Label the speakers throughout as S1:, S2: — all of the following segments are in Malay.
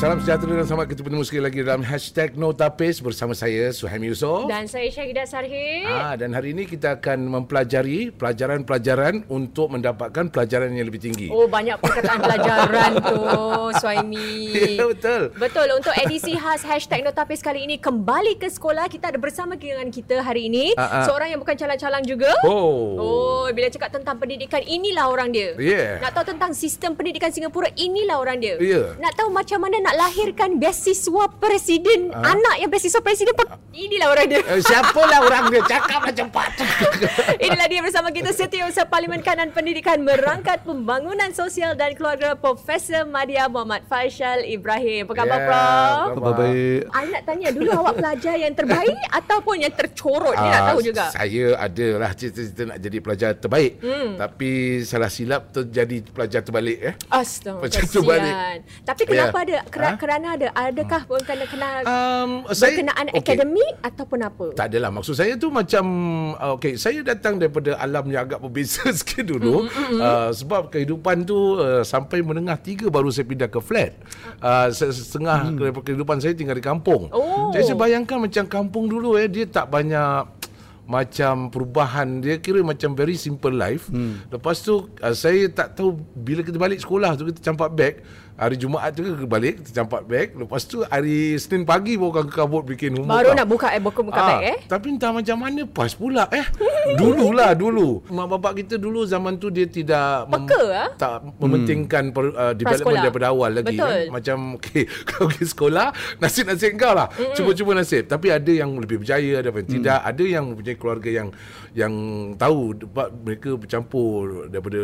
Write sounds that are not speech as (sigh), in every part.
S1: Salam sejahtera dan selamat kita bertemu sekali lagi dalam hashtag Notapis bersama saya Suhaimi Yusof.
S2: Dan saya Syahidah Sarhid.
S1: Ah, dan hari ini kita akan mempelajari pelajaran-pelajaran untuk mendapatkan pelajaran yang lebih tinggi.
S2: Oh, banyak perkataan pelajaran tu, Suhaimi. (laughs)
S1: Ya, betul.
S2: Betul. Untuk edisi khas hashtag Notapis kali ini, kembali ke sekolah. Kita ada bersama dengan kita hari ini.
S1: Ah, ah.
S2: Seorang yang bukan calang-calang juga.
S1: Oh.
S2: Oh, bila cakap tentang pendidikan, inilah orang dia.
S1: Yeah.
S2: Nak tahu tentang sistem pendidikan Singapura, inilah orang dia.
S1: Yeah.
S2: Nak tahu macam mana nak lahirkan beasiswa presiden,
S1: Ah.
S2: anak yang beasiswa presiden, pe- inilah orang dia.
S1: Eh, siapalah orang dia cakaplah cepat. (laughs)
S2: Inilah dia bersama kita Setiausaha Parlimen Kanan Pendidikan Merangkat Pembangunan Sosial dan Keluarga Profesor Madia Muhammad Faisal Ibrahim. Apa khabar
S1: Ya,
S2: Prof?
S3: Khabar baik.
S2: I nak tanya dulu awak pelajar yang terbaik (laughs) ataupun yang tercorot ni nak
S1: Ah,
S2: tahu juga.
S1: Saya adalah cita-cita nak jadi pelajar terbaik. Hmm. Tapi salah silap terjadi pelajar terbalik eh.
S2: Astaga,
S1: Macam tu balik.
S2: kasihan. Tapi kenapa
S1: Ya.
S2: ada?
S1: Ha?
S2: Kerana ada. Adakah pun kena kena
S1: Um, saya
S2: berkenaan
S1: okey.
S2: akademik ataupun apa?
S1: Tak adalah maksud saya tu macam uh, okey saya datang daripada alam yang agak berbeza (laughs) sikit dulu mm, uh, sebab kehidupan tu uh, sampai menengah tiga baru saya pindah ke flat. Uh, se- setengah mm. daripada kehidupan saya tinggal di kampung.
S2: Oh.
S1: Jadi saya bayangkan macam kampung dulu eh dia tak banyak macam perubahan dia kira macam very simple life. Hmm. Lepas tu uh, saya tak tahu bila kita balik sekolah tu kita campak beg. Hari Jumaat tu kita balik kita campak beg. Lepas tu hari Senin pagi baru orang ke kabut bikin homework.
S2: Baru
S1: tau.
S2: nak buka eh buka buka
S1: Ah,
S2: beg eh.
S1: Tapi entah macam mana pas pula eh. (laughs) Dululah dulu. Mak bapak kita dulu zaman tu dia tidak
S2: Peka, ah?
S1: tak mementingkan per, uh, development
S2: Prasekolah.
S1: daripada awal lagi
S2: Betul.
S1: kan. Macam (laughs) okay, kau pergi sekolah nasib-nasib kau lah. Cuba-cuba nasib. Tapi ada yang lebih berjaya, ada yang tidak. Ada yang mempunyai keluarga yang yang tahu mereka bercampur daripada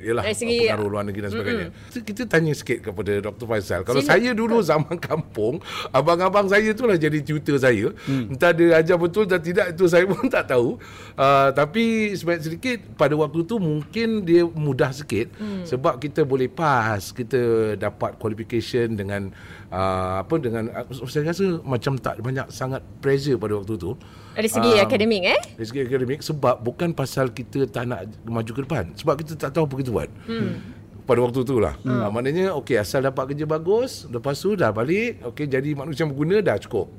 S1: yalah
S2: Dari segi-
S1: pengaruh luar negeri dan sebagainya. Kita, kita tanya sikit kepada Dr. Faisal. Kalau
S2: Sila.
S1: saya dulu zaman kampung, abang-abang saya tu lah jadi tutor saya. Hmm. Entah dia ajar betul atau tidak itu saya (laughs) pun tak tahu. Uh, tapi sebanyak sedikit pada waktu tu mungkin dia mudah sikit hmm. sebab kita boleh pass, kita dapat qualification dengan uh, apa dengan uh, saya rasa macam tak banyak sangat pressure pada waktu tu.
S2: Dari segi
S1: Um,
S2: akademik eh.
S1: Dari segi akademik sebab bukan pasal kita tak nak maju ke depan sebab kita tak tahu apa kita buat. Hmm. Pada waktu tu lah. Hmm. Uh, maknanya okey asal dapat kerja bagus, lepas tu dah balik, okey jadi manusia berguna dah cukup.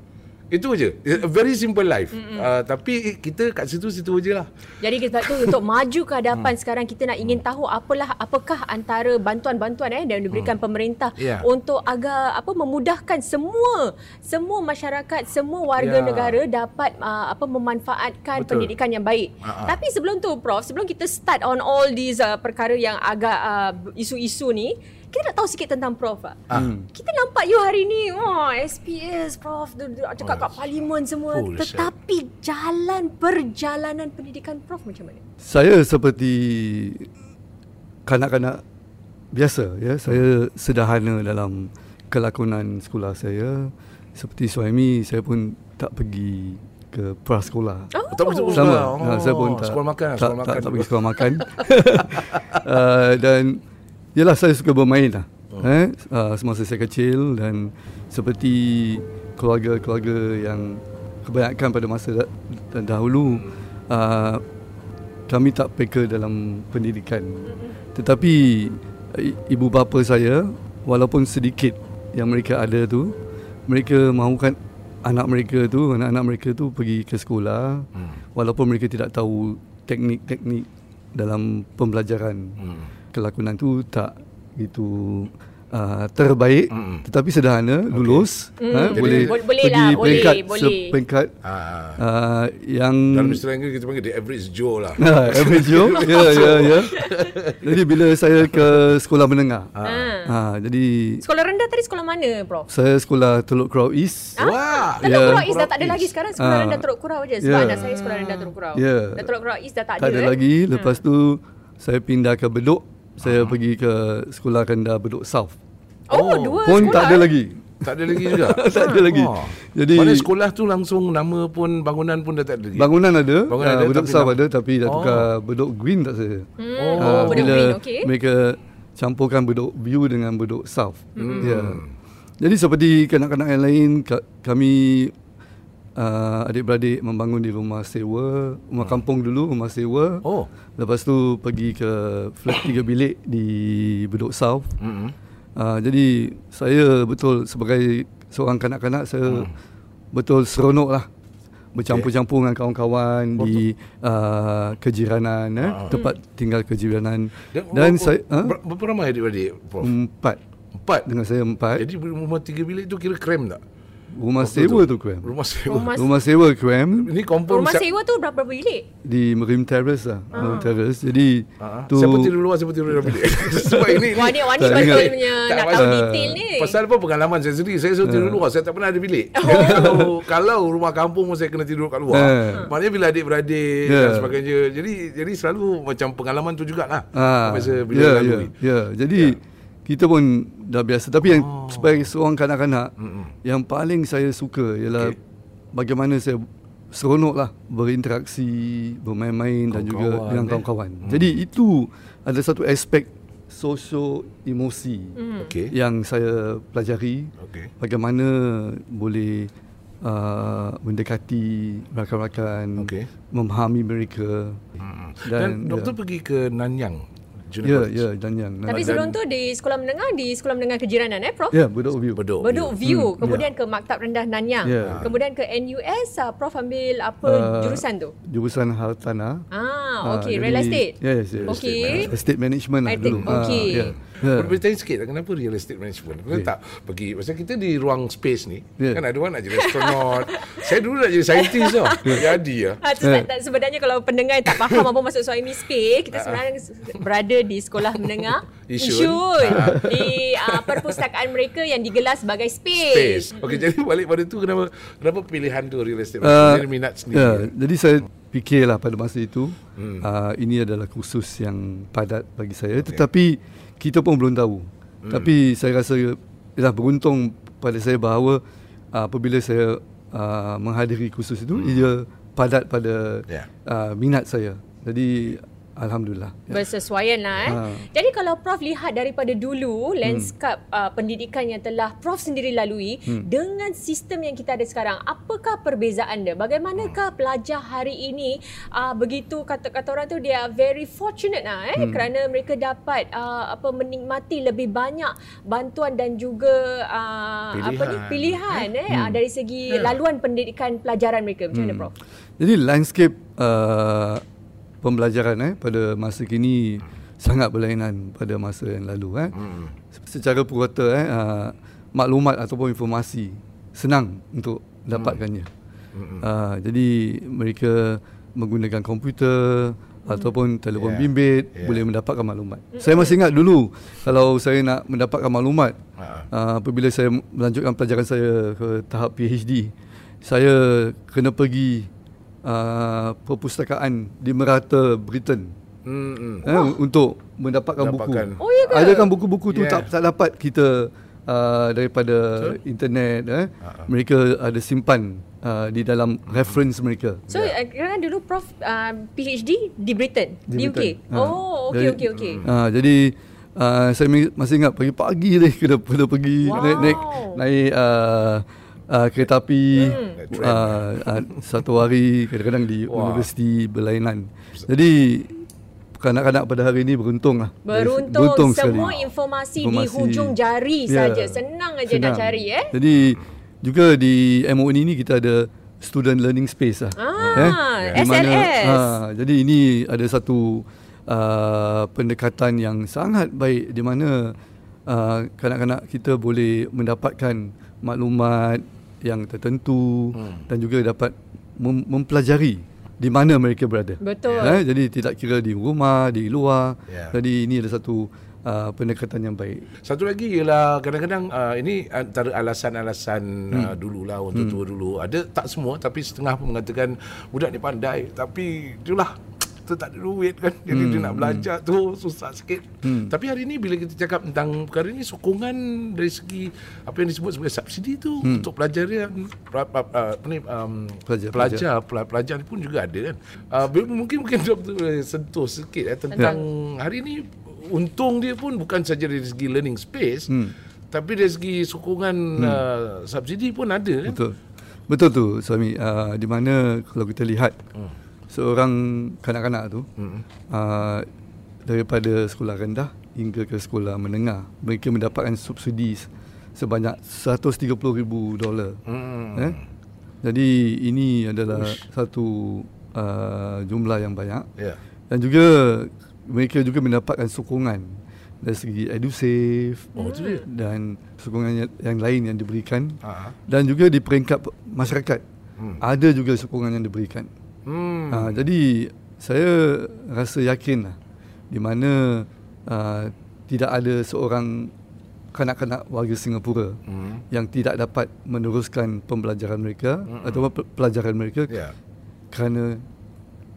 S1: Itu aja. A very simple life. Uh, tapi kita kat situ-situ aje lah.
S2: Jadi kita tu untuk (laughs) maju ke hadapan sekarang kita nak ingin tahu apalah apakah antara bantuan-bantuan eh yang diberikan pemerintah
S1: Ya.
S2: untuk agar apa memudahkan semua semua masyarakat semua warga
S1: Ya.
S2: negara dapat uh, apa memanfaatkan
S1: Betul.
S2: pendidikan yang baik.
S1: Ha-ha.
S2: Tapi sebelum tu prof sebelum kita start on all these uh, perkara yang agak uh, isu-isu ni kita nak tahu sikit tentang prof ah.
S1: Ah.
S2: Kita nampak you hari ni oh SPS prof cakap kat parlimen semua
S1: Full set.
S2: tetapi jalan perjalanan pendidikan prof macam mana?
S3: Saya seperti kanak-kanak biasa ya. Saya sederhana dalam kelakonan sekolah saya. Seperti Suhaimi, saya pun tak pergi ke prasekolah.
S2: Oh.
S1: Tak betul
S3: Sama.
S1: sekolah.
S3: Oh, saya pun tak
S1: sekolah makan,
S3: tak,
S1: sekolah
S3: tak,
S1: makan.
S3: tak pergi sekolah makan. (laughs) (laughs) uh, dan yalah saya suka bermain lah.
S1: Oh.
S3: Eh, uh, semasa saya kecil dan seperti keluarga-keluarga yang kebanyakan pada masa dah, dah- dahulu uh, kami tak peka dalam pendidikan. Tetapi i- ibu bapa saya walaupun sedikit yang mereka ada tu mereka mahukan anak mereka tu anak-anak mereka tu pergi ke sekolah
S1: Hmm.
S3: walaupun mereka tidak tahu teknik-teknik dalam pembelajaran
S1: Hmm.
S3: Kelakonan tu tak itu uh, terbaik
S1: Mm-mm.
S3: tetapi sederhana lulus
S2: Mm.
S3: ha,
S1: Jadi-
S3: boleh
S2: Bo- boleh
S3: pergi
S2: lah, boleh,
S3: peringkat
S2: boleh.
S3: peringkat
S1: Ah.
S3: uh, yang
S1: Dalam istilah Inggeris kita panggil the average Joe lah.
S3: Ha, (laughs) average Joe. (laughs) ya, ya, ya. Jadi bila saya ke sekolah menengah.
S2: Ha.
S3: Ha, jadi
S2: Sekolah rendah tadi sekolah mana prof?
S3: saya sekolah Teluk Kurau East.
S1: Wah.
S2: Teluk
S3: Ya.
S2: Kurau East dah tak ada lagi sekarang sekolah
S3: Ah.
S2: rendah Teluk Kurau je sebab
S3: Ya.
S2: anak saya sekolah rendah Teluk Kurau.
S3: Ya.
S2: Dan Teluk Kurau East dah tak,
S3: Tak ada
S2: eh.
S3: lagi. Lepas tu saya pindah ke Bedok. Saya pergi ke sekolah rendah Bedok South.
S2: Oh,
S1: Oh.
S2: dua
S3: Pun
S2: sekolah.
S3: tak ada lagi.
S1: Tak ada lagi juga. (laughs)
S3: tak ada lagi.
S1: Wah.
S3: Jadi
S1: Mana sekolah tu langsung nama pun bangunan pun dah tak ada lagi.
S3: bangunan ada,
S1: Bangunan
S3: ah,
S1: ada,
S3: Bedok
S1: tapi
S3: South
S1: nama-
S3: ada tapi dah
S1: Oh.
S3: tukar Bedok Green tak saya.
S2: Hmm,
S1: Oh,
S2: oh,
S3: Ah,
S2: Bedok
S3: bila
S2: Green, okey.
S3: mereka campurkan Bedok View dengan Bedok South.
S1: Hmm.
S3: Ya. Jadi seperti kanak-kanak yang lain ka- kami uh, adik-beradik membangun di rumah sewa, rumah kampung dulu, rumah sewa.
S1: Oh.
S3: Lepas tu pergi ke flat tiga bilik di Bedok South.
S1: Hmm.
S3: Uh, jadi saya betul sebagai seorang kanak-kanak saya hmm. betul seronok lah bercampur-campur dengan kawan-kawan di uh, kejiranan eh,
S1: Ah.
S3: tempat tinggal kejiranan
S1: Dan,
S3: dan
S1: ber-
S3: saya ha?
S1: ber- Berapa ramai adik-adik, Prof?
S3: empat
S1: Empat.
S3: dengan saya empat
S1: Jadi rumah tiga bilik tu kira krem tak?
S3: Rumah
S1: waktu
S3: sewa
S1: tu?
S3: tu
S1: Rumah sewa.
S2: Rumah,
S3: rumah sewa krem
S1: Ini confirm
S2: rumah sewa tu berapa bilik?
S3: di Marine Terrace lah. Marine Terrace. Jadi
S1: Ah,
S3: tu
S1: Siapa tidur luar, siapa tidur dalam bilik. (laughs) Sebab ini
S2: Wah ni Wani betul punya
S1: Tak
S2: nak tahu detail ni.
S1: Pasal apa? Pengalaman saya sendiri. Saya suruh tidur luar. Saya tak pernah ada bilik. Jadi kalau, kalau rumah kampung pun Saya kena tidur kat luar. Maknanya bila adik-beradik
S3: Ya.
S1: Dan sebagainya. Jadi jadi selalu Macam pengalaman tu jugalah.
S3: Ah,
S1: Masa bila
S3: ya,
S1: lalui
S3: ya, ya. Jadi kita pun dah biasa. Tapi yang
S1: Oh.
S3: sebagai seorang kanak-kanak, yang paling saya suka ialah
S1: Okey.
S3: bagaimana saya seronok lah berinteraksi, bermain-main dan juga dengan
S1: eh.
S3: kawan-kawan. Jadi itu ada satu aspek sosio emosi
S1: Okey
S3: yang saya pelajari
S1: Okey
S3: bagaimana boleh uh, mendekati rakan-rakan,
S1: Okey.
S3: memahami mereka.
S1: Hmm.
S3: Dan,
S1: Dan, doktor
S3: ya.
S1: pergi ke Nanyang
S3: Ya,
S1: Junior College.
S3: ya yang
S2: Tapi sebelum tu di sekolah menengah di sekolah menengah kejiranan eh Prof?
S3: Ya, Bedok View.
S1: Bedok
S2: Bedok View,
S3: Hmm,
S2: kemudian ke Maktab Rendah Nanyang,
S3: Ya.
S2: kemudian ke NUS, uh, Prof ambil apa
S3: Uh,
S2: jurusan tu?
S3: Jurusan hartanah.
S2: Ah, okey,
S3: Ah,
S2: real
S3: jadi-
S2: estate.
S3: Yes, yes.
S2: Okey.
S3: Estate management lah
S2: Estate,
S3: dulu. Ah,
S2: okey.
S3: ya. Ya.
S1: Boleh beritahu sikit tak kenapa real estate management? Kenapa
S3: Okey.
S1: tak pergi Pasal kita di ruang space ni
S3: Ya.
S1: Kan ada orang nak jadi astronaut (laughs) Saya dulu nak jadi saintis tau Tak jadi lah
S2: Ha, tak, tak, sebenarnya kalau pendengar tak faham (laughs) apa maksud soal ini space, kita sebenarnya berada di sekolah menengah. (laughs)
S1: Yishun
S2: di uh, perpustakaan mereka yang digelar sebagai space.
S1: Space Okey jadi balik pada tu Kenapa kenapa pilihan tu real estate
S3: Uh,
S1: management Jadi minat sendiri
S3: ya, jadi saya fikirlah pada masa itu hmm. uh, ini adalah kursus yang padat bagi saya okay. tetapi kita pun belum tahu. Hmm. Tapi saya rasa ialah beruntung pada saya bahawa uh, apabila saya uh, menghadiri kursus itu hmm. ia padat pada
S1: Ya.
S3: uh, minat saya. Jadi alhamdulillah. Ya.
S2: Bersesuaian lah eh.
S3: Ha.
S2: Jadi kalau Prof lihat daripada dulu lanskap uh, pendidikan yang telah Prof sendiri lalui
S3: Hmm.
S2: dengan sistem yang kita ada sekarang, apakah perbezaan dia? Bagaimanakah pelajar hari ini uh, begitu kata-kata orang tu dia very fortunate lah eh
S3: Hmm.
S2: kerana mereka dapat uh, apa menikmati lebih banyak bantuan dan juga uh, apa ni pilihan eh
S3: Hmm.
S2: uh, dari segi
S1: Ya.
S2: laluan pendidikan pelajaran mereka. Macam mana Prof?
S3: Jadi landscape uh, pembelajaran eh pada masa kini sangat berlainan pada masa yang lalu eh.
S1: Hmm.
S3: Secara purata eh uh, maklumat ataupun informasi senang untuk dapatkannya.
S1: Hmm.
S3: Uh, jadi mereka menggunakan komputer ataupun telefon
S1: Yeah.
S3: bimbit
S1: Yeah.
S3: boleh mendapatkan maklumat. Saya masih ingat dulu kalau saya nak mendapatkan maklumat uh, apabila saya melanjutkan pelajaran saya ke tahap PhD, saya kena pergi uh, perpustakaan di merata Britain
S1: Hmm, hmm.
S3: eh, untuk mendapatkan buku.
S2: Oh, ya ke?
S3: Ada kan buku-buku tu
S1: Yeah.
S3: tak tak dapat kita uh, daripada internet eh.
S1: Ha,
S3: Mereka ada simpan uh, di dalam reference mereka.
S2: So yeah. uh, kerana dulu Prof uh, PhD di Britain, di,
S3: Di
S2: UK.
S3: Britain. Ha.
S2: Oh, okey okey okey.
S3: Uh, jadi uh, saya masih ingat pagi-pagi ni (laughs) kena kena pergi
S2: Wow.
S3: naik naik naik uh, uh, kereta api
S1: Hmm.
S3: uh, uh, satu hari kadang-kadang di
S1: Wah.
S3: universiti berlainan. Jadi kanak-kanak pada hari ini beruntung lah.
S2: Beruntung,
S3: sekali.
S2: semua informasi, di
S3: Informasi.
S2: hujung jari
S3: Ya,
S2: saja. Senang aja nak cari eh.
S3: Jadi juga di MOE ni kita ada student learning space lah.
S2: Ah,
S3: Di mana-
S2: SLS.
S3: ah, jadi ini ada satu uh, pendekatan yang sangat baik di mana uh, kanak-kanak kita boleh mendapatkan maklumat yang tertentu
S1: Hmm.
S3: dan juga dapat mem- mempelajari di mana mereka berada.
S2: Betul.
S3: Eh, jadi tidak kira di rumah, di luar.
S1: Ya.
S3: Jadi ini ada satu uh, pendekatan yang baik.
S1: Satu lagi ialah kadang-kadang uh, ini antara alasan-alasan hmm. uh, dululah orang tua-tua dulu. Ada tak semua tapi setengah pun mengatakan budak ni pandai tapi itulah tu tak ada duit kan. Jadi hmm. dia nak belajar tu susah sikit. Hmm. Tapi hari ni bila kita cakap tentang perkara ni sokongan dari segi apa yang disebut sebagai subsidi tu hmm. untuk pelajar yang pra- pra- uh, apa ni um,
S3: Pelajar-
S1: pelajar pelajar pelajar pun juga ada kan. Uh, mungkin mungkin doktor sentuh sikit eh, tentang hari ni untung dia pun bukan saja dari segi learning space hmm. tapi dari segi sokongan hmm. uh, subsidi pun ada kan
S3: Betul. Betul tu suami uh, di mana kalau kita lihat seorang kanak-kanak tu
S1: Hmm.
S3: uh, daripada sekolah rendah hingga ke sekolah menengah mereka mendapatkan subsidi sebanyak 130,000 dolar.
S1: Hmm.
S3: Eh? Jadi ini adalah Uish. satu uh, jumlah yang banyak.
S1: Ya.
S3: Dan juga mereka juga mendapatkan sokongan dari segi edusave
S1: Oh, tu dia.
S3: dan sokongan yang- yang lain yang diberikan
S1: Ha.
S3: dan juga di peringkat pe- masyarakat
S1: Hmm.
S3: ada juga sokongan yang diberikan.
S1: Hmm.
S3: Ha, jadi saya rasa yakin lah di mana uh, tidak ada seorang kanak-kanak warga Singapura
S1: Hmm.
S3: yang tidak dapat meneruskan pembelajaran mereka atau pe- pelajaran mereka
S1: Ya.
S3: kerana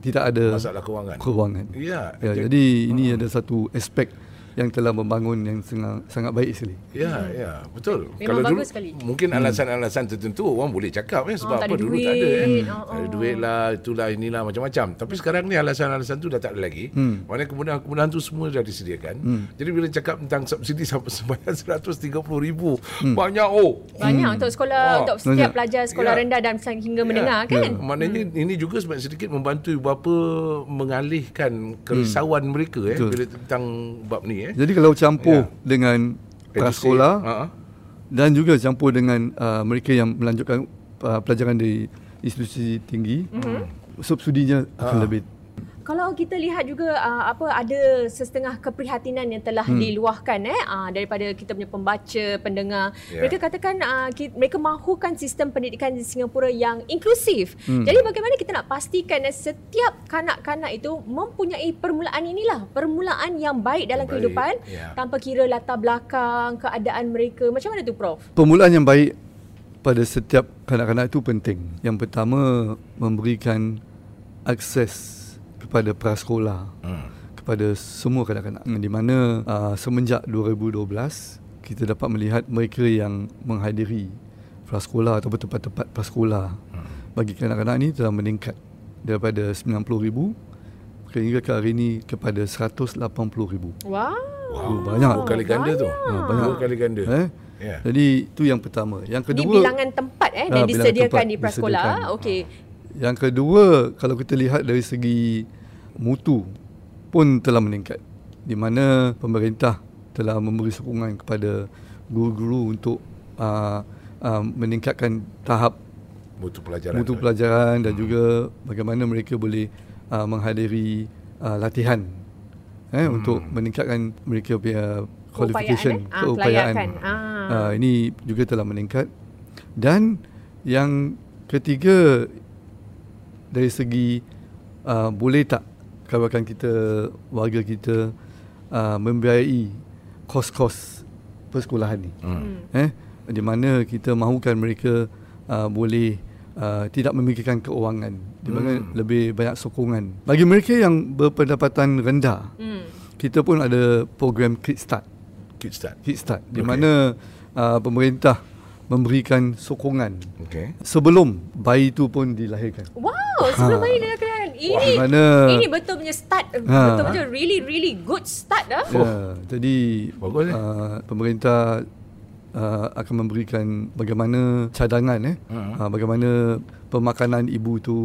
S3: tidak ada
S1: Masalah kewangan.
S3: kewangan.
S1: Ya.
S3: Ya,
S1: jadi-
S3: jadi ini ada satu aspek yang telah membangun yang sangat sangat baik sekali.
S1: Ya, ya, betul.
S2: Memang
S1: dulu
S2: bagus sekali.
S1: mungkin alasan-alasan tertentu orang boleh cakap ya sebab
S2: Oh,
S1: apa
S2: ada
S1: dulu
S2: duit.
S1: tak ada kan.
S2: Hmm.
S1: Tak ada
S2: Oh,
S1: duit lah, itulah inilah macam-macam. Tapi sekarang ni alasan-alasan tu dah tak ada lagi.
S3: Hmm.
S1: Maknanya kemudahan-kemudahan tu semua dah disediakan. Jadi bila cakap tentang subsidi sampai (laughs) sebanyak 130,000, banyak oh.
S2: Banyak untuk sekolah
S1: Oh,
S2: untuk setiap
S3: banyak.
S2: pelajar sekolah
S1: Ya.
S2: rendah dan hingga menengah kan.
S1: Maknanya ini juga sebanyak sedikit membantu ibu bapa mengalihkan kerisauan mereka eh
S3: Betul.
S1: bila tentang bab ni eh.
S3: Jadi kalau campur
S1: Ya.
S3: dengan prasekolah
S1: Ha.
S3: dan juga campur dengan uh, mereka yang melanjutkan uh, pelajaran di institusi tinggi, mm-hmm. subsidinya akan
S1: Ah.
S3: lebih
S2: Kalau kita lihat juga uh, apa ada sesetengah keprihatinan yang telah hmm. diluahkan eh uh, daripada kita punya pembaca, pendengar. Yeah. Mereka katakan uh, ki, mereka mahukan sistem pendidikan di Singapura yang inklusif. Hmm. Jadi bagaimana kita nak pastikan eh, setiap kanak-kanak itu mempunyai permulaan inilah, permulaan yang baik dalam
S1: Baik,
S2: kehidupan
S1: ya.
S2: tanpa kira latar belakang, keadaan mereka. Macam mana tu Prof?
S3: Permulaan yang baik pada setiap kanak-kanak itu penting. Yang pertama memberikan akses kepada prasekolah
S1: Hmm.
S3: kepada semua kanak-kanak di mana uh, semenjak 2012 kita dapat melihat mereka yang menghadiri prasekolah atau tempat-tempat prasekolah
S1: Hmm.
S3: bagi kanak-kanak ini telah meningkat daripada 90,000 sehingga ke hari ini kepada 180,000.
S2: Wow.
S3: Oh, banyak.
S1: Dua kali ganda tu.
S3: Ha, banyak.
S1: Dua kali ganda.
S3: Eh?
S1: Ya.
S3: Jadi itu yang pertama. Yang
S2: Ini
S3: kedua
S2: bilangan tempat eh
S3: Ah,
S2: yang disediakan
S3: tempat
S2: di prasekolah. Okey.
S3: Yang kedua, kalau kita lihat dari segi mutu pun telah meningkat. Di mana pemerintah telah memberi sokongan kepada guru-guru untuk uh, uh, meningkatkan tahap
S1: Mutu pelajaran.
S3: mutu
S1: tu.
S3: pelajaran dan juga bagaimana mereka boleh uh, menghadiri uh, latihan eh,
S1: Hmm.
S3: untuk meningkatkan mereka punya qualification,
S2: Keupayaan, eh? Ah,
S3: keupayaan.
S2: Ah.
S3: Uh, ini juga telah meningkat. Dan yang ketiga dari segi uh, boleh tak kawakan kita, warga kita uh, membiayai kos-kos persekolahan ni.
S1: Hmm.
S3: Eh, di mana kita mahukan mereka uh, boleh uh, tidak memikirkan keuangan, di mana
S1: Hmm.
S3: lebih banyak sokongan. Bagi mereka yang berpendapatan rendah,
S2: Hmm.
S3: kita pun ada program Kickstart.
S1: Kickstart.
S3: Kickstart di
S1: Okey.
S3: mana uh, pemerintah memberikan sokongan
S1: Okey.
S3: sebelum bayi itu pun dilahirkan.
S2: Wow, sebelum
S3: Ha.
S2: dah kena. Ini
S3: Di mana-
S2: ini betul punya start.
S3: Ha.
S2: Betul betul really really good start dah.
S3: Ya, jadi
S1: Bagus, eh?
S3: uh, pemerintah uh, akan memberikan bagaimana cadangan eh
S1: Hmm.
S3: uh, bagaimana pemakanan ibu tu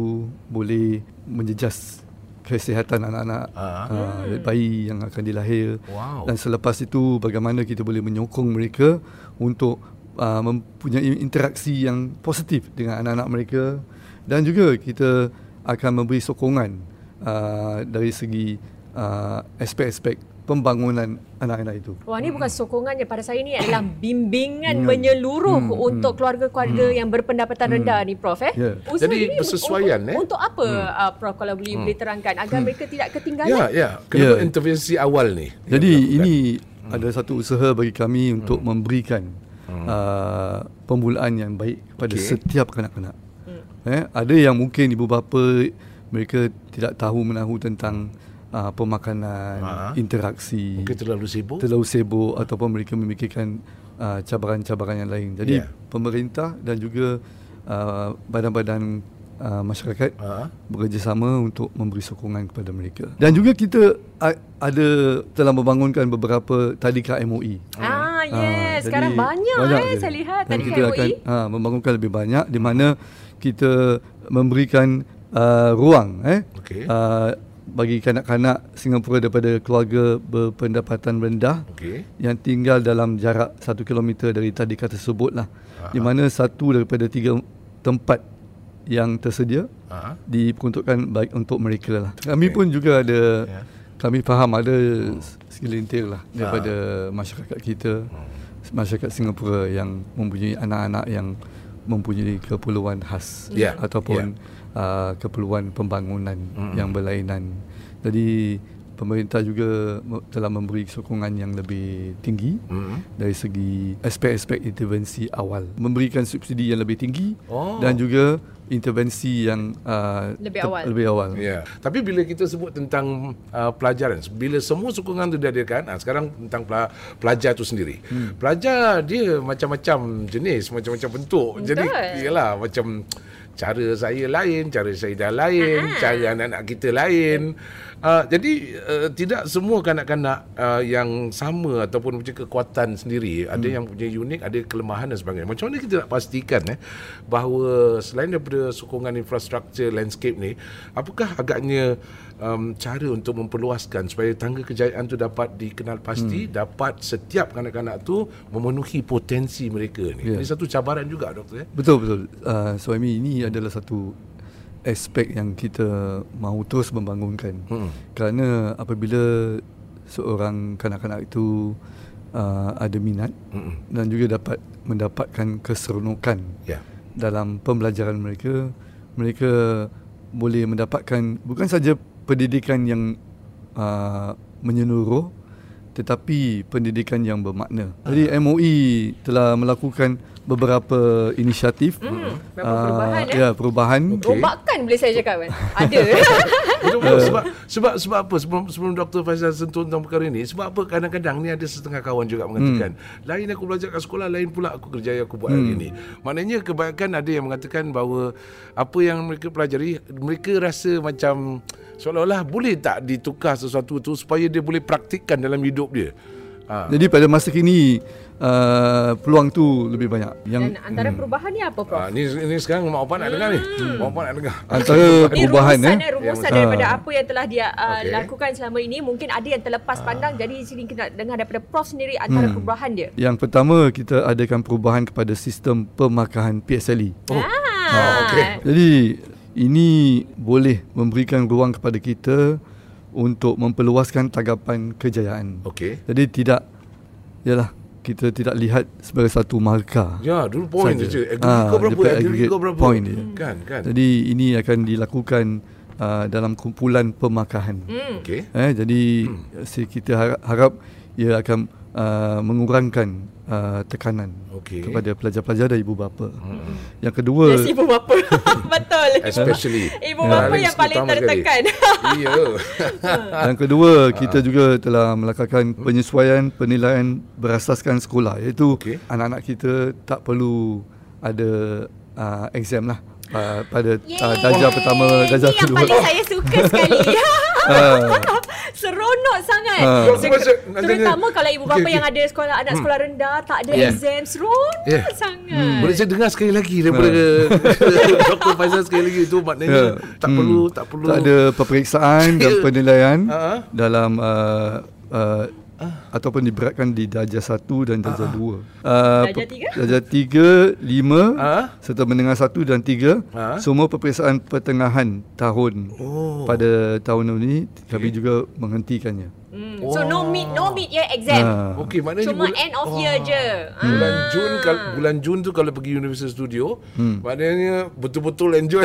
S3: boleh menjejas kesihatan anak-anak
S1: Ah.
S3: uh, bayi yang akan dilahir
S1: Wow.
S3: dan selepas itu bagaimana kita boleh menyokong mereka untuk uh, mempunyai interaksi yang positif dengan anak-anak mereka dan juga kita akan memberi sokongan uh, dari segi uh, aspek-aspek pembangunan anak-anak itu.
S2: Wah ni bukan sokongan je pada saya ni adalah bimbingan
S3: Hmm.
S2: menyeluruh
S3: Hmm,
S2: untuk keluarga-keluarga yang berpendapatan rendah ni Prof eh.
S3: Ya.
S2: Usaha
S1: Jadi
S2: ini
S1: bersesuaian,
S2: untuk,
S1: eh?
S2: Untuk apa uh, Prof kalau boleh boleh terangkan agar mereka tidak ketinggalan?
S1: Ya, ya. Kenapa
S3: Ya.
S1: intervensi awal ni?
S3: Jadi
S1: dilakukan?
S3: ini ada satu usaha bagi kami untuk memberikan uh, pemulaan yang baik kepada
S1: Okey.
S3: setiap kanak-kanak. Eh, ada yang mungkin ibu bapa mereka tidak tahu menahu tentang uh, pemakanan,
S1: Ha.
S3: interaksi,
S1: mungkin terlalu sibuk.
S3: terlalu sibuk ataupun mereka memikirkan uh, cabaran-cabaran yang lain. Jadi
S1: Ya.
S3: pemerintah dan juga uh, badan-badan uh, masyarakat
S1: Ha.
S3: bekerjasama untuk memberi sokongan kepada mereka. Dan juga kita a- ada telah membangunkan beberapa tadika MOE.
S2: Ah
S3: Ah,
S2: yes,
S3: jadi
S2: sekarang banyak, eh
S3: je.
S2: saya lihat
S3: Dan
S2: tadi
S3: kita
S2: KMOE.
S3: akan ha, membangunkan lebih banyak di mana kita memberikan uh, ruang eh
S1: Okey.
S3: uh, bagi kanak-kanak Singapura daripada keluarga berpendapatan rendah
S1: Okey.
S3: yang tinggal dalam jarak 1 km dari tadika tersebut lah. Di mana satu daripada tiga tempat yang tersedia
S1: Ha.
S3: diperuntukkan baik untuk mereka lah. Kami pun juga ada
S1: Ya.
S3: kami faham ada segelintir lah daripada masyarakat kita masyarakat Singapura yang mempunyai anak-anak yang mempunyai keperluan khas
S1: Ya,
S3: ataupun uh, keperluan pembangunan yang berlainan. Jadi pemerintah juga telah memberi sokongan yang lebih tinggi
S1: Hmm.
S3: dari segi aspek-aspek intervensi awal memberikan subsidi yang lebih tinggi
S1: Oh.
S3: dan juga intervensi yang uh,
S2: Lebih awal.
S3: lebih awal
S1: Ya. Tapi bila kita sebut tentang uh, pelajaran, bila semua sokongan itu diadakan, ah, sekarang tentang pela- pelajar itu sendiri. Hmm. Pelajar dia macam-macam jenis, macam-macam bentuk.
S2: Betul.
S1: Jadi iyalah macam cara saya lain, cara saya dah lain,
S2: Ah.
S1: cara anak-anak kita lain. Uh, jadi uh, tidak semua kanak-kanak uh, yang sama ataupun punya kekuatan sendiri, ada yang punya unik, ada kelemahan dan sebagainya. Macam mana kita nak pastikan eh bahawa selain daripada sokongan infrastruktur landscape ni, apakah agaknya um, cara untuk memperluaskan supaya tangga kejayaan tu dapat dikenal pasti, hmm. dapat setiap kanak-kanak tu memenuhi potensi mereka ni.
S3: Ya.
S1: Ini satu cabaran juga doktor eh.
S3: Betul betul. Uh, Suami ini adalah satu aspek yang kita mahu terus membangunkan.
S1: Hmm.
S3: Kerana apabila seorang kanak-kanak itu uh, ada minat
S1: Hmm.
S3: dan juga dapat mendapatkan keseronokan
S1: Ya.
S3: dalam pembelajaran mereka, mereka boleh mendapatkan bukan saja pendidikan yang uh, menyeluruh tetapi pendidikan yang bermakna. Jadi MOE telah melakukan beberapa inisiatif
S2: Hmm, beberapa
S3: ah,
S2: perubahan, eh?
S3: ya perubahan
S1: Okey.
S2: Rombakan boleh saya cakap kan? (laughs) Ada.
S1: Betul sebab sebab sebab apa sebelum sebelum Dr Faizal sentuh tentang perkara ini sebab apa kadang-kadang ni ada setengah kawan juga mengatakan lain aku belajar kat sekolah lain pula aku kerja yang aku buat hari ini. Maknanya kebanyakan ada yang mengatakan bahawa apa yang mereka pelajari mereka rasa macam seolah-olah boleh tak ditukar sesuatu tu supaya dia boleh praktikkan dalam hidup dia. Ha.
S3: Jadi pada masa kini uh, peluang tu lebih banyak. Yang
S2: Dan antara perubahan ni apa Prof?
S1: Ha, ni ni sekarang mak opak nak dengar ni. Mak opak nak dengar.
S3: antara
S2: Ini
S3: perubahan
S2: rumusan,
S3: eh.
S2: eh, rumusan
S1: Ya,
S2: daripada
S3: betul.
S2: apa yang telah dia uh, okay. lakukan selama ini mungkin ada yang terlepas pandang jadi di sini kita nak dengar daripada Prof sendiri antara perubahan dia.
S3: Yang pertama kita adakan perubahan kepada sistem pemakahan PSLE.
S1: Oh.
S2: Ah,
S1: Ah, okey.
S3: Jadi ini boleh memberikan ruang kepada kita untuk memperluaskan tagapan kejayaan.
S1: Okey.
S3: Jadi tidak yalah kita tidak lihat sebagai satu markah.
S1: Ya, dulu point
S3: Saja.
S1: Aggregate kau berapa? Aggregate kau berapa?
S3: point dia.
S1: Kan, kan.
S3: Jadi ini akan dilakukan uh, dalam kumpulan pemakahan.
S2: Hmm.
S1: Okey.
S3: Eh, jadi hmm. kita harap, harap ia akan uh, mengurangkan uh, tekanan
S1: Okey.
S3: kepada pelajar-pelajar dan ibu bapa. Hmm. Yang kedua,
S2: Yes, ibu bapa. (laughs) Betul. Ibu
S1: Especially
S2: Ibu bapa yang paling tertekan.
S1: Iya. (laughs) (laughs)
S3: yang kedua kita juga telah melakukan penyesuaian penilaian berasaskan sekolah iaitu
S1: Okey.
S3: anak-anak kita tak perlu ada uh, exam lah uh, pada uh, darjah pertama, darjah
S2: Ini yang
S3: kedua.
S2: paling saya suka sekali. (laughs)
S3: Ah.
S2: Seronok sangat. Se-
S1: Maksud- nak
S2: Terutama kalau ibu bapa
S1: Okey, okey.
S2: yang ada sekolah anak sekolah rendah tak ada
S1: Yeah.
S2: exam seronok
S1: Yeah.
S2: sangat.
S1: Boleh saya dengar sekali lagi daripada (laughs) Dr. Faizal sekali lagi itu maknanya
S3: Ya.
S1: tak
S3: Hmm.
S1: perlu tak perlu
S3: tak ada peperiksaan dan (laughs) penilaian
S1: Ah.
S3: dalam uh, uh, ataupun diberatkan di darjah 1 dan darjah 2. Uh,
S2: Darjah
S3: pe-
S2: tiga?
S3: Darjah 3, 5
S1: Ah.
S3: serta menengah 1 dan 3
S1: Ah.
S3: semua peperiksaan pertengahan tahun
S1: Oh.
S3: pada tahun ini kami juga menghentikannya.
S2: Hmm. So no mid no mid year exam.
S3: Ah.
S1: Okey, maknanya
S2: Cuma
S1: bulan-
S2: end of
S1: Oh.
S2: year je.
S1: Bulan
S2: Ah.
S1: Jun kalau bulan Jun tu kalau pergi Universal Studio, maknanya betul-betul enjoy.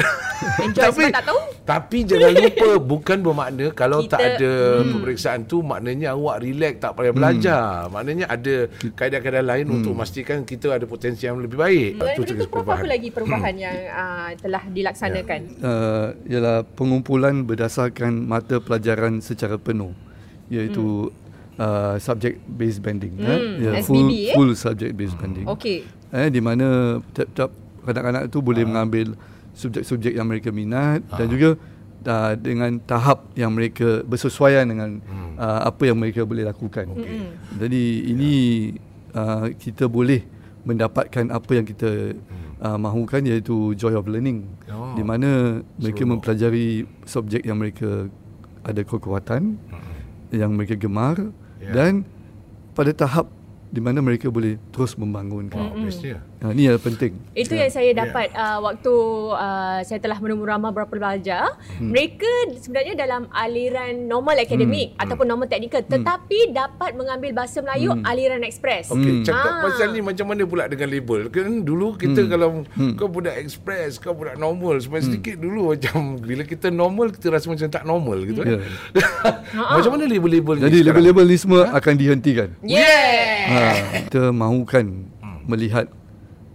S2: Enjoy sebab tak tahu.
S1: Tapi jangan lupa (laughs) bukan bermakna kalau
S2: Kita-
S1: tak ada pemeriksaan tu maknanya awak relax tak payah belajar. Maknanya ada kaedah-kaedah lain untuk memastikan kita ada potensi yang lebih baik.
S2: Selain
S1: Itu
S2: Prof, apa
S1: perubahan.
S2: lagi perubahan yang uh, telah dilaksanakan?
S3: uh, ialah pengumpulan berdasarkan mata pelajaran secara penuh iaitu uh, subject based banding
S2: Hmm,
S3: Ya,
S2: SBB,
S3: full
S2: eh?
S3: full subject based banding.
S2: Okey.
S3: eh di mana tiap-tiap kanak-kanak itu boleh mengambil subjek-subjek yang mereka minat dan juga uh, dengan tahap yang mereka bersesuaian dengan uh, apa yang mereka boleh lakukan.
S2: Hmm.
S3: Jadi ini uh, kita boleh mendapatkan apa yang kita uh, mahukan iaitu joy of learning.
S1: Oh,
S3: di mana mereka
S1: seronok.
S3: mempelajari subjek yang mereka ada kekuatan yang mereka gemar
S1: Ya.
S3: dan pada tahap di mana mereka boleh terus membangunkan.
S1: Wow, bestnya.
S3: Ha, ini yang penting.
S2: Itu yang saya dapat uh, waktu uh, saya telah menemu ramah beberapa pelajar. Hmm. Mereka sebenarnya dalam aliran normal akademik hmm. ataupun normal teknikal tetapi dapat mengambil bahasa Melayu aliran ekspres.
S1: Okey,
S3: Hmm.
S1: cakap
S2: Ah.
S1: pasal ni macam mana pula dengan label? Kan dulu kita kalau kau budak express, kau budak normal, sebab sedikit dulu macam bila kita normal kita rasa macam tak normal gitu
S3: Ya.
S1: kan. (laughs) macam mana label-label ni?
S3: Jadi
S1: sekarang?
S3: label-label ni semua akan dihentikan.
S2: Yeah.
S3: Ha, kita mahukan melihat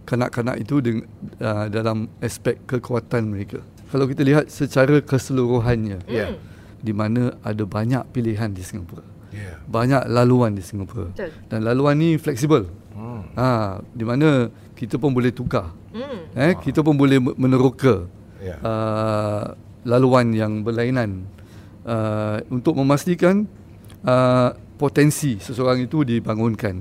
S3: kanak-kanak itu deng- uh, dalam aspek kekuatan mereka. Kalau kita lihat secara keseluruhannya,
S1: Ya.
S3: di mana ada banyak pilihan di Singapura.
S1: Ya.
S3: Banyak laluan di Singapura.
S2: Betul.
S3: Dan laluan ni fleksibel.
S1: Hmm.
S3: Ha, di mana kita pun boleh tukar.
S2: Hmm.
S3: Eh, kita pun boleh me- meneroka
S1: Ya.
S3: uh, laluan yang berlainan uh, untuk memastikan uh, potensi seseorang itu dibangunkan.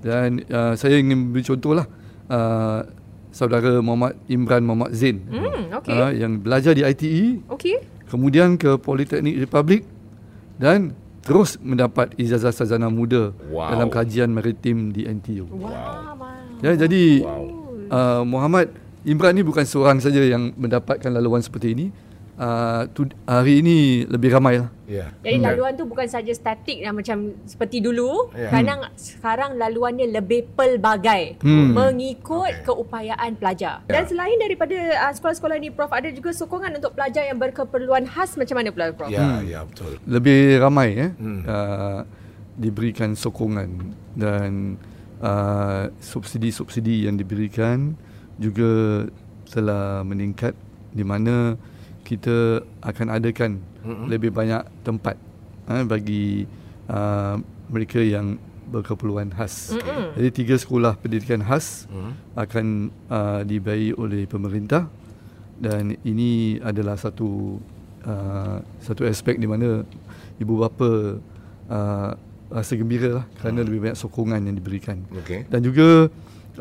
S3: Dan uh, saya ingin beri contohlah uh, saudara Muhammad Imran Muhammad Zain
S2: Hmm, okey.
S3: uh, yang belajar di ITE
S2: Okey.
S3: kemudian ke Politeknik Republik dan terus mendapat ijazah sarjana muda
S1: Wow.
S3: dalam kajian maritim di NTU.
S2: Wow.
S3: Ya, jadi
S1: Wow.
S3: uh, Muhammad Imran ni bukan seorang saja yang mendapatkan laluan seperti ini. Uh, tu, hari ini lebih ramai lah.
S1: Ya.
S2: Jadi
S1: Hmm.
S2: laluan tu bukan saja statik yang macam seperti dulu.
S1: Ya.
S2: Kadang sekarang laluannya lebih pelbagai
S3: Hmm.
S2: mengikut
S1: Okey.
S2: keupayaan pelajar.
S1: Ya.
S2: Dan selain daripada uh, sekolah-sekolah ni Prof ada juga sokongan untuk pelajar yang berkeperluan khas macam mana pula Prof?
S1: Ya, ya betul.
S3: Lebih ramai eh,
S1: Hmm.
S3: uh, diberikan sokongan dan uh, subsidi-subsidi yang diberikan juga telah meningkat di mana kita akan adakan
S1: Mm-mm.
S3: lebih banyak tempat uh, bagi uh, mereka yang berkeperluan khas.
S2: Mm-mm.
S3: Jadi tiga sekolah pendidikan khas
S1: Hmm.
S3: akan uh, dibayar oleh pemerintah dan ini adalah satu uh, satu aspek di mana ibu bapa uh, rasa gembira lah kerana lebih banyak sokongan yang diberikan.
S1: Okey.
S3: Dan juga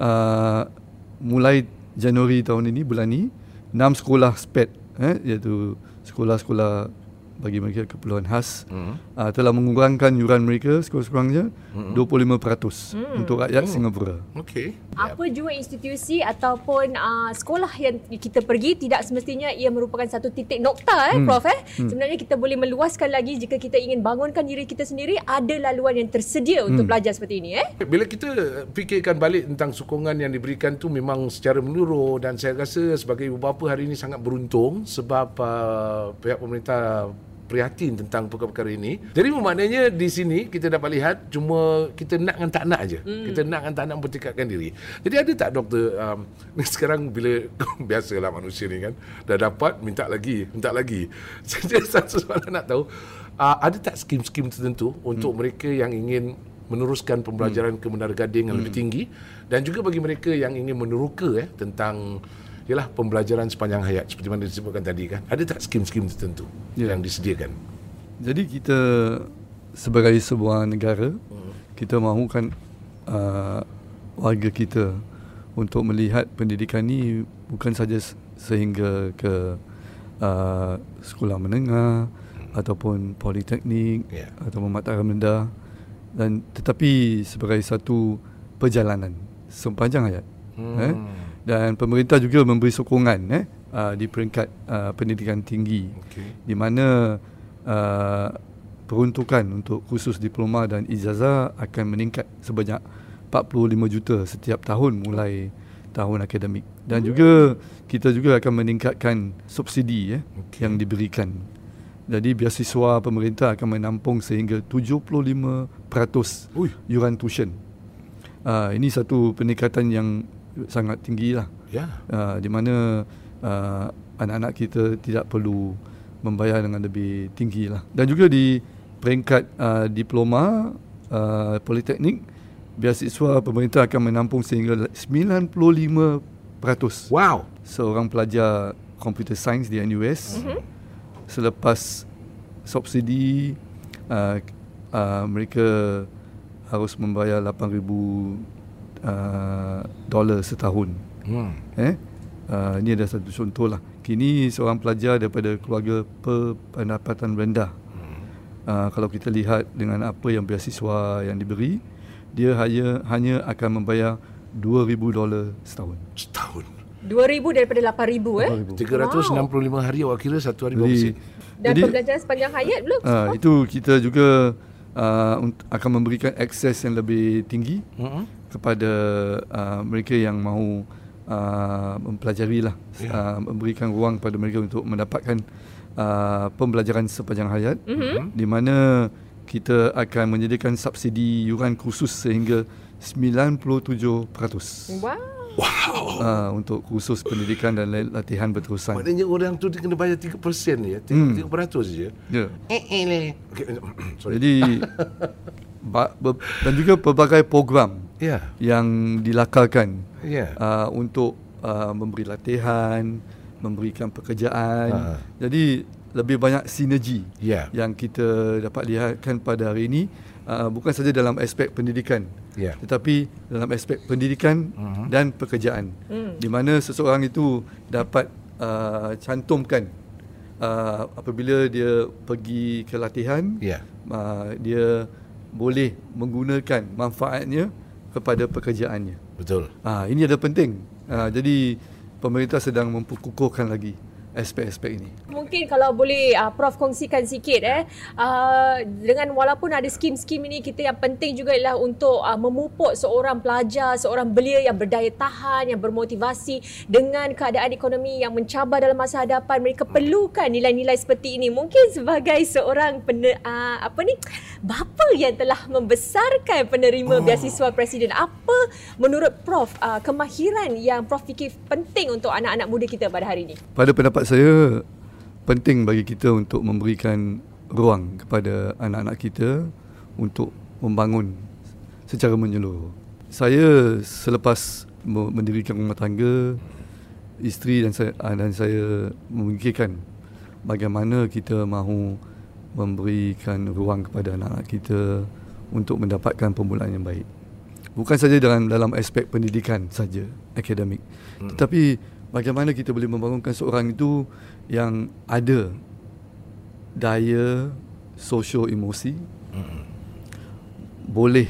S3: uh, mulai Januari tahun ini bulan ini enam sekolah SPED eh, iaitu sekolah-sekolah bagi mereka keperluan khas
S1: Hmm.
S3: uh, telah mengurangkan yuran mereka sekurang-kurangnya
S1: Hmm.
S3: 25%
S2: Hmm.
S3: untuk rakyat
S1: Oh.
S3: Singapura.
S1: Okey.
S2: Apa jua institusi ataupun uh, sekolah yang kita pergi tidak semestinya ia merupakan satu titik nokta eh
S3: Hmm.
S2: Prof eh.
S3: Hmm.
S2: Sebenarnya kita boleh meluaskan lagi jika kita ingin bangunkan diri kita sendiri ada laluan yang tersedia untuk
S3: Hmm.
S2: belajar seperti ini eh.
S1: Bila kita fikirkan balik tentang sokongan yang diberikan tu memang secara menyeluruh dan saya rasa sebagai ibu bapa hari ini sangat beruntung sebab uh, pihak pemerintah prihatin tentang perkara-perkara ini. Jadi maknanya di sini kita dapat lihat cuma kita nak dan tak nak aja. Hmm. Kita nak dan tak nak mempertikatkan diri. Jadi ada tak doktor um, (laughs) sekarang bila (laughs) biasalah manusia ni kan dah dapat minta lagi, minta lagi. (laughs) Jadi satu soalan nak tahu uh, ada tak skim-skim tertentu untuk mereka yang ingin meneruskan pembelajaran ke Menara Gading yang lebih tinggi dan juga bagi mereka yang ingin meneroka eh tentang ialah pembelajaran sepanjang hayat seperti mana disebutkan tadi kan ada tak skim-skim tertentu
S3: Ya.
S1: yang disediakan
S3: Jadi kita sebagai sebuah negara kita mahukan uh, warga kita untuk melihat pendidikan ni bukan saja se- sehingga ke uh, sekolah menengah ataupun politeknik
S1: Ya.
S3: ataupun matahari rendah dan tetapi sebagai satu perjalanan sepanjang hayat
S1: Hmm.
S3: eh? Dan pemerintah juga memberi sokongan eh uh, di peringkat uh, pendidikan tinggi
S1: okey
S3: di mana uh, peruntukan untuk khusus diploma dan ijazah akan meningkat sebanyak 45 juta setiap tahun mulai tahun akademik dan juga kita juga akan meningkatkan subsidi eh
S1: Okey.
S3: yang diberikan. Jadi beasiswa pemerintah akan menampung sehingga 75%
S1: Ui.
S3: yuran tuition. Uh, ini satu peningkatan yang sangat tinggi lah
S1: ya
S3: uh, di mana uh, anak-anak kita tidak perlu membayar dengan lebih tinggi lah. Dan juga di peringkat uh, diploma uh, politeknik beasiswa pemerintah akan menampung sehingga 95%
S1: wow
S3: seorang pelajar computer science di NUS mm-hmm. selepas subsidi uh, uh, mereka harus membayar 8000 uh, dolar setahun
S1: hmm.
S3: eh uh, ini adalah satu contoh lah kini seorang pelajar daripada keluarga berpendapatan rendah
S1: Hmm.
S3: uh, kalau kita lihat dengan apa yang beasiswa yang diberi, dia hanya hanya akan membayar 2000 dolar setahun.
S1: Setahun.
S2: 2000 daripada 8000 eh.
S1: 365 hari awak kira satu hari berapa sen?
S2: Dan
S3: jadi
S2: pembelajaran sepanjang hayat belum?
S3: uh, itu kita juga uh, akan memberikan akses yang lebih tinggi
S1: Mm-mm.
S3: Kepada uh, mereka yang mahu uh, mempelajari lah
S1: Ya.
S3: uh, memberikan ruang kepada mereka untuk mendapatkan uh, pembelajaran sepanjang hayat
S2: Mhm.
S3: di mana kita akan menyediakan subsidi yuran khusus sehingga 97%
S2: Wow.
S3: uh, untuk khusus pendidikan dan latihan berterusan.
S1: Maknanya orang tu dia kena bayar 3% je, 3%,
S3: Hmm.
S1: 3% je.
S3: Ya.
S1: Eh eh leh. Okay, (coughs) sorry.
S3: Jadi (laughs) ba- ber- dan juga pelbagai program
S1: Ya.
S3: yang dilakarkan
S1: Ya.
S3: uh, untuk uh, memberi latihan, memberikan pekerjaan.
S1: Ha.
S3: Jadi lebih banyak sinergi
S1: Ya.
S3: yang kita dapat lihatkan pada hari ini uh, bukan saja dalam aspek pendidikan
S1: Ya.
S3: tetapi dalam aspek pendidikan
S1: Mhm.
S3: dan pekerjaan
S2: Hmm.
S3: di mana seseorang itu dapat uh, cantumkan uh, apabila dia pergi ke latihan
S1: Ya.
S3: uh, dia boleh menggunakan manfaatnya kepada pekerjaannya.
S1: Betul.
S3: Ah ini adalah penting. Ah jadi pemerintah sedang memperkukuhkan lagi aspek-aspek ini.
S2: Mungkin kalau boleh uh, Prof kongsikan sikit eh uh, dengan walaupun ada skim-skim ini kita yang penting juga ialah untuk uh, memupuk seorang pelajar, seorang belia yang berdaya tahan, yang bermotivasi dengan keadaan ekonomi yang mencabar dalam masa hadapan. Mereka perlukan nilai-nilai seperti ini. Mungkin sebagai seorang pen, uh, apa ni bapa yang telah membesarkan penerima oh. beasiswa presiden, apa menurut Prof uh, kemahiran yang Prof fikir penting untuk anak-anak muda kita pada hari ini?
S3: Pada pendapat saya penting bagi kita untuk memberikan ruang kepada anak-anak kita untuk membangun secara menyeluruh. Saya selepas me- mendirikan rumah tangga isteri dan saya ah, dan saya memikirkan bagaimana kita mahu memberikan ruang kepada anak-anak kita untuk mendapatkan permulaan yang baik. Bukan saja dalam dalam aspek pendidikan saja, akademik. Hmm. Tetapi bagaimana kita boleh membangunkan seorang itu yang ada daya sosio emosi boleh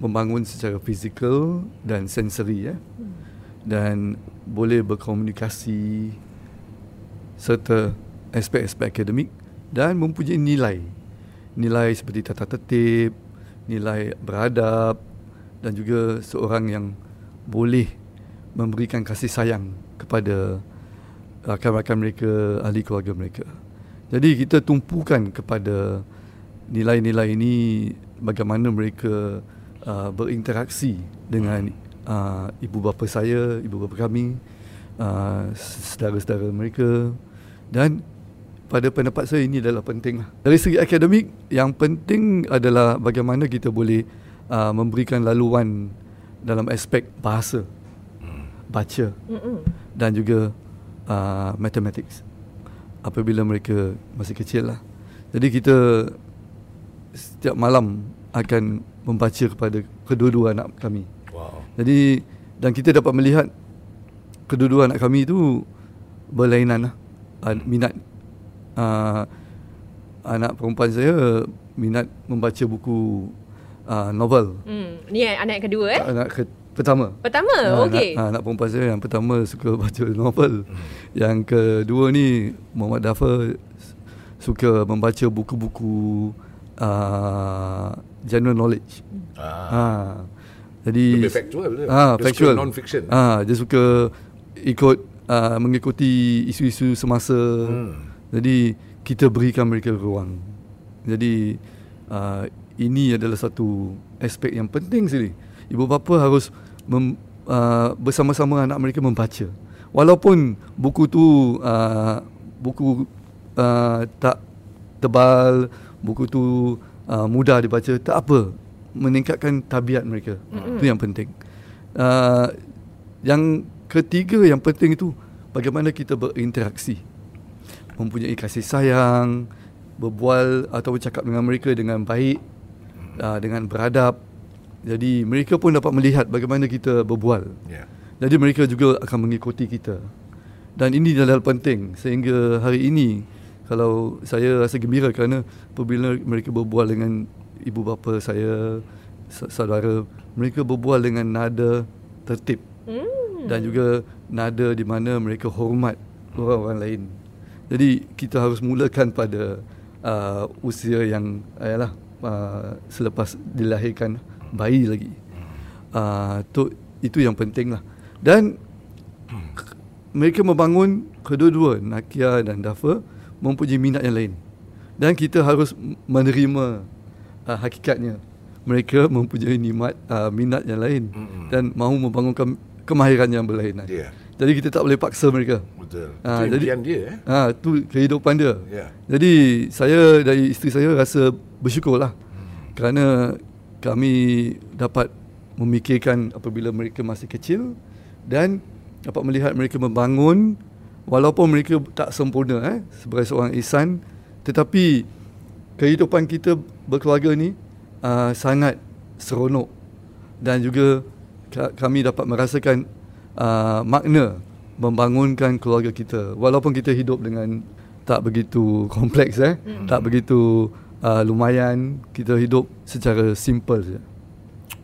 S3: membangun secara fizikal dan sensori ya. Dan boleh berkomunikasi serta aspek-aspek akademik dan mempunyai nilai. Nilai seperti tata tertib nilai beradab dan juga seorang yang boleh memberikan kasih sayang kepada rakan-rakan mereka, ahli keluarga mereka. Jadi kita tumpukan kepada nilai-nilai ini bagaimana mereka uh, berinteraksi dengan uh, ibu bapa saya, ibu bapa kami, uh, saudara-saudara mereka dan pada pendapat saya ini adalah penting lah. Dari segi akademik, yang penting adalah bagaimana kita boleh uh, memberikan laluan dalam aspek bahasa, baca
S2: Mm-mm.
S3: dan juga uh, mathematics apabila mereka masih kecil lah. Jadi kita setiap malam akan membaca kepada kedua-dua anak kami.
S1: Wow.
S3: Jadi dan kita dapat melihat kedua-dua anak kami itu berlainan lah uh, minat uh, anak perempuan saya minat membaca buku uh, novel.
S2: Hmm, ni anak kedua eh?
S3: Anak ke, pertama.
S2: Pertama,
S3: Ah,
S2: okey.
S3: Anak, anak perempuan saya yang pertama suka baca (laughs) novel. Yang kedua ni Muhammad Dafar suka membaca buku-buku uh, general knowledge.
S1: Ah.
S3: Ha. Jadi
S1: Lebih factual dia.
S3: Ah,
S1: Dia
S3: factual.
S1: suka non-fiction.
S3: Ah, dia suka ikut uh, mengikuti isu-isu semasa.
S1: Hmm.
S3: Jadi kita berikan mereka ruang. Jadi uh, ini adalah satu aspek yang penting sekali. Ibu bapa harus mem, uh, bersama-sama anak mereka membaca. Walaupun buku tu uh, buku uh, tak tebal, buku tu uh, mudah dibaca, tak apa. Meningkatkan tabiat mereka. Mm-hmm. Itu yang penting. Uh, yang ketiga yang penting itu bagaimana kita berinteraksi mempunyai kasih sayang, berbual atau bercakap dengan mereka dengan baik, uh, dengan beradab. Jadi mereka pun dapat melihat bagaimana kita berbual.
S1: Ya.
S3: Jadi mereka juga akan mengikuti kita. Dan ini adalah penting sehingga hari ini kalau saya rasa gembira kerana apabila mereka berbual dengan ibu bapa saya, saudara, mereka berbual dengan nada tertib. Hmm. Dan juga nada di mana mereka hormat orang-orang lain. Jadi kita harus mulakan pada uh, usia yang ayalah uh, selepas dilahirkan bayi lagi. Uh, tu itu yang penting lah. Dan mereka membangun kedua-dua Nakia dan Dafa mempunyai minat yang lain. Dan kita harus menerima uh, hakikatnya. Mereka mempunyai nimat, uh, minat yang lain mm-hmm. dan mahu membangunkan kemahiran yang berlainan. Yeah. Jadi kita tak boleh paksa mereka.
S1: Betul. Ha, itu jadi, dia. Eh?
S3: Ha, tu kehidupan dia. Yeah. Jadi saya dari isteri saya rasa bersyukurlah. Hmm. Kerana kami dapat memikirkan apabila mereka masih kecil dan dapat melihat mereka membangun walaupun mereka tak sempurna eh sebagai seorang ihsan tetapi kehidupan kita berkeluarga ni uh, sangat seronok dan juga kami dapat merasakan uh, makna membangunkan keluarga kita walaupun kita hidup dengan tak begitu kompleks eh mm-hmm. tak begitu uh, lumayan kita hidup secara simple saja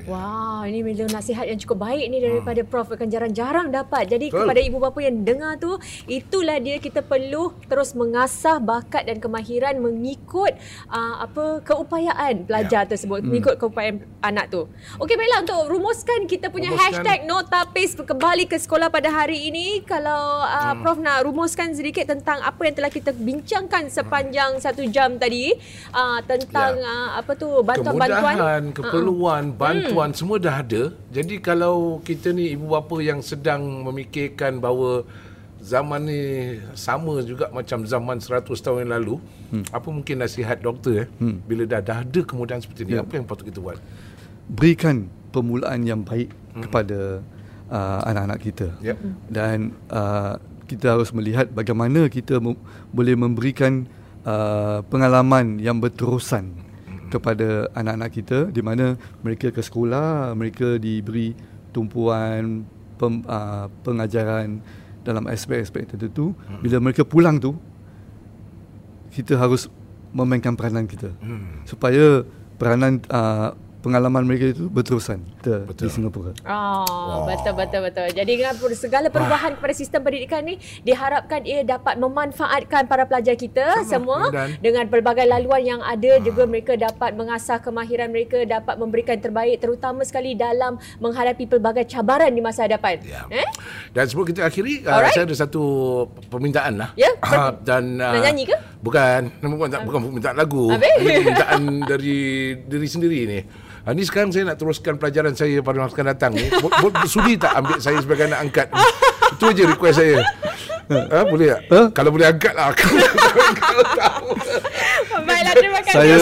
S2: Wah, ini memang nasihat yang cukup baik ni daripada hmm. Prof akan jarang-jarang dapat. Jadi Betul. kepada ibu bapa yang dengar tu, itulah dia kita perlu terus mengasah bakat dan kemahiran mengikut uh, apa keupayaan pelajar ya. tersebut, hmm. mengikut keupayaan anak tu. Okey, baiklah untuk rumuskan kita punya rumuskan. hashtag nota pace kembali ke sekolah pada hari ini. Kalau uh, hmm. Prof nak rumuskan sedikit tentang apa yang telah kita bincangkan sepanjang hmm. satu jam tadi uh, tentang ya. uh, apa tu bantuan-bantuan,
S1: kemudahan, keperluan, uh-uh. bantuan bantuan semua dah ada. Jadi kalau kita ni ibu bapa yang sedang memikirkan bahawa zaman ni sama juga macam zaman 100 tahun yang lalu, hmm. apa mungkin nasihat doktor eh hmm. bila dah dah ada kemudahan seperti ni, ya. apa yang patut kita buat?
S3: Berikan permulaan yang baik hmm. kepada uh, anak-anak kita. Yep. Dan uh, kita harus melihat bagaimana kita mem- boleh memberikan uh, pengalaman yang berterusan kepada anak-anak kita di mana mereka ke sekolah, mereka diberi tumpuan pem, uh, pengajaran dalam aspek-aspek tertentu. Hmm. Bila mereka pulang tu kita harus memainkan peranan kita. Hmm. Supaya peranan uh, pengalaman mereka itu berterusan betul. di Singapura.
S2: Oh, wow. betul betul betul. Jadi dengan segala perubahan Wah. kepada sistem pendidikan ni diharapkan ia dapat memanfaatkan para pelajar kita Sama. semua Dan. dengan pelbagai laluan yang ada ah. juga mereka dapat mengasah kemahiran mereka dapat memberikan terbaik terutama sekali dalam menghadapi pelbagai cabaran di masa hadapan. Ya.
S1: Eh? Dan sebelum kita akhiri uh, saya ada satu permintaan lah.
S2: Ya. Uh, dan uh, nak nyanyi ke?
S1: Bukan, bukan, bukan permintaan lagu. Ini permintaan dari diri sendiri ni. Ha, ni sekarang saya nak teruskan pelajaran saya pada masa akan datang ni. Sudi tak ambil saya sebagai anak angkat? Itu aja request saya. Ha, boleh tak? Ha? Kalau boleh angkat lah. (laughs)
S2: Baiklah, terima kasih.
S3: Saya,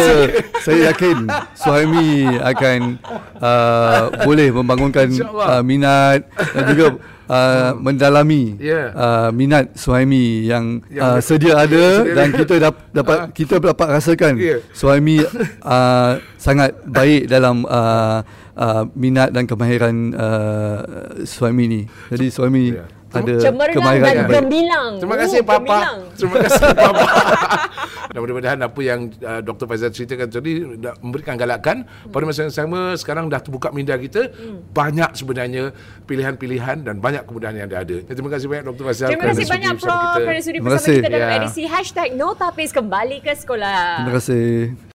S3: saya yakin Suhaimi akan uh, boleh membangunkan uh, minat dan juga uh, hmm. mendalami yeah. uh, minat Suhaimi yang, yang uh, sedia ada dan kita dap, (laughs) dapat uh. kita dapat rasakan yeah. Suhaimi (laughs) uh, sangat baik dalam uh, uh, minat dan kemahiran uh, Suhaimi ni. Jadi Suhaimi yeah ada
S2: kemahiran dan gemilang.
S1: Terima kasih oh, papa. Gemilang. Terima kasih (laughs) papa. dan mudah-mudahan apa yang uh, Dr. Faizal ceritakan tadi memberikan galakan hmm. pada masa yang sama sekarang dah terbuka minda kita hmm. banyak sebenarnya pilihan-pilihan dan banyak kemudahan yang ada. Terima kasih banyak Dr. Faizal.
S2: Terima kasih banyak Prof. Kerana sudi bersama kita dalam ya. edisi Hashtag Notapis kembali ke sekolah.
S3: Terima kasih.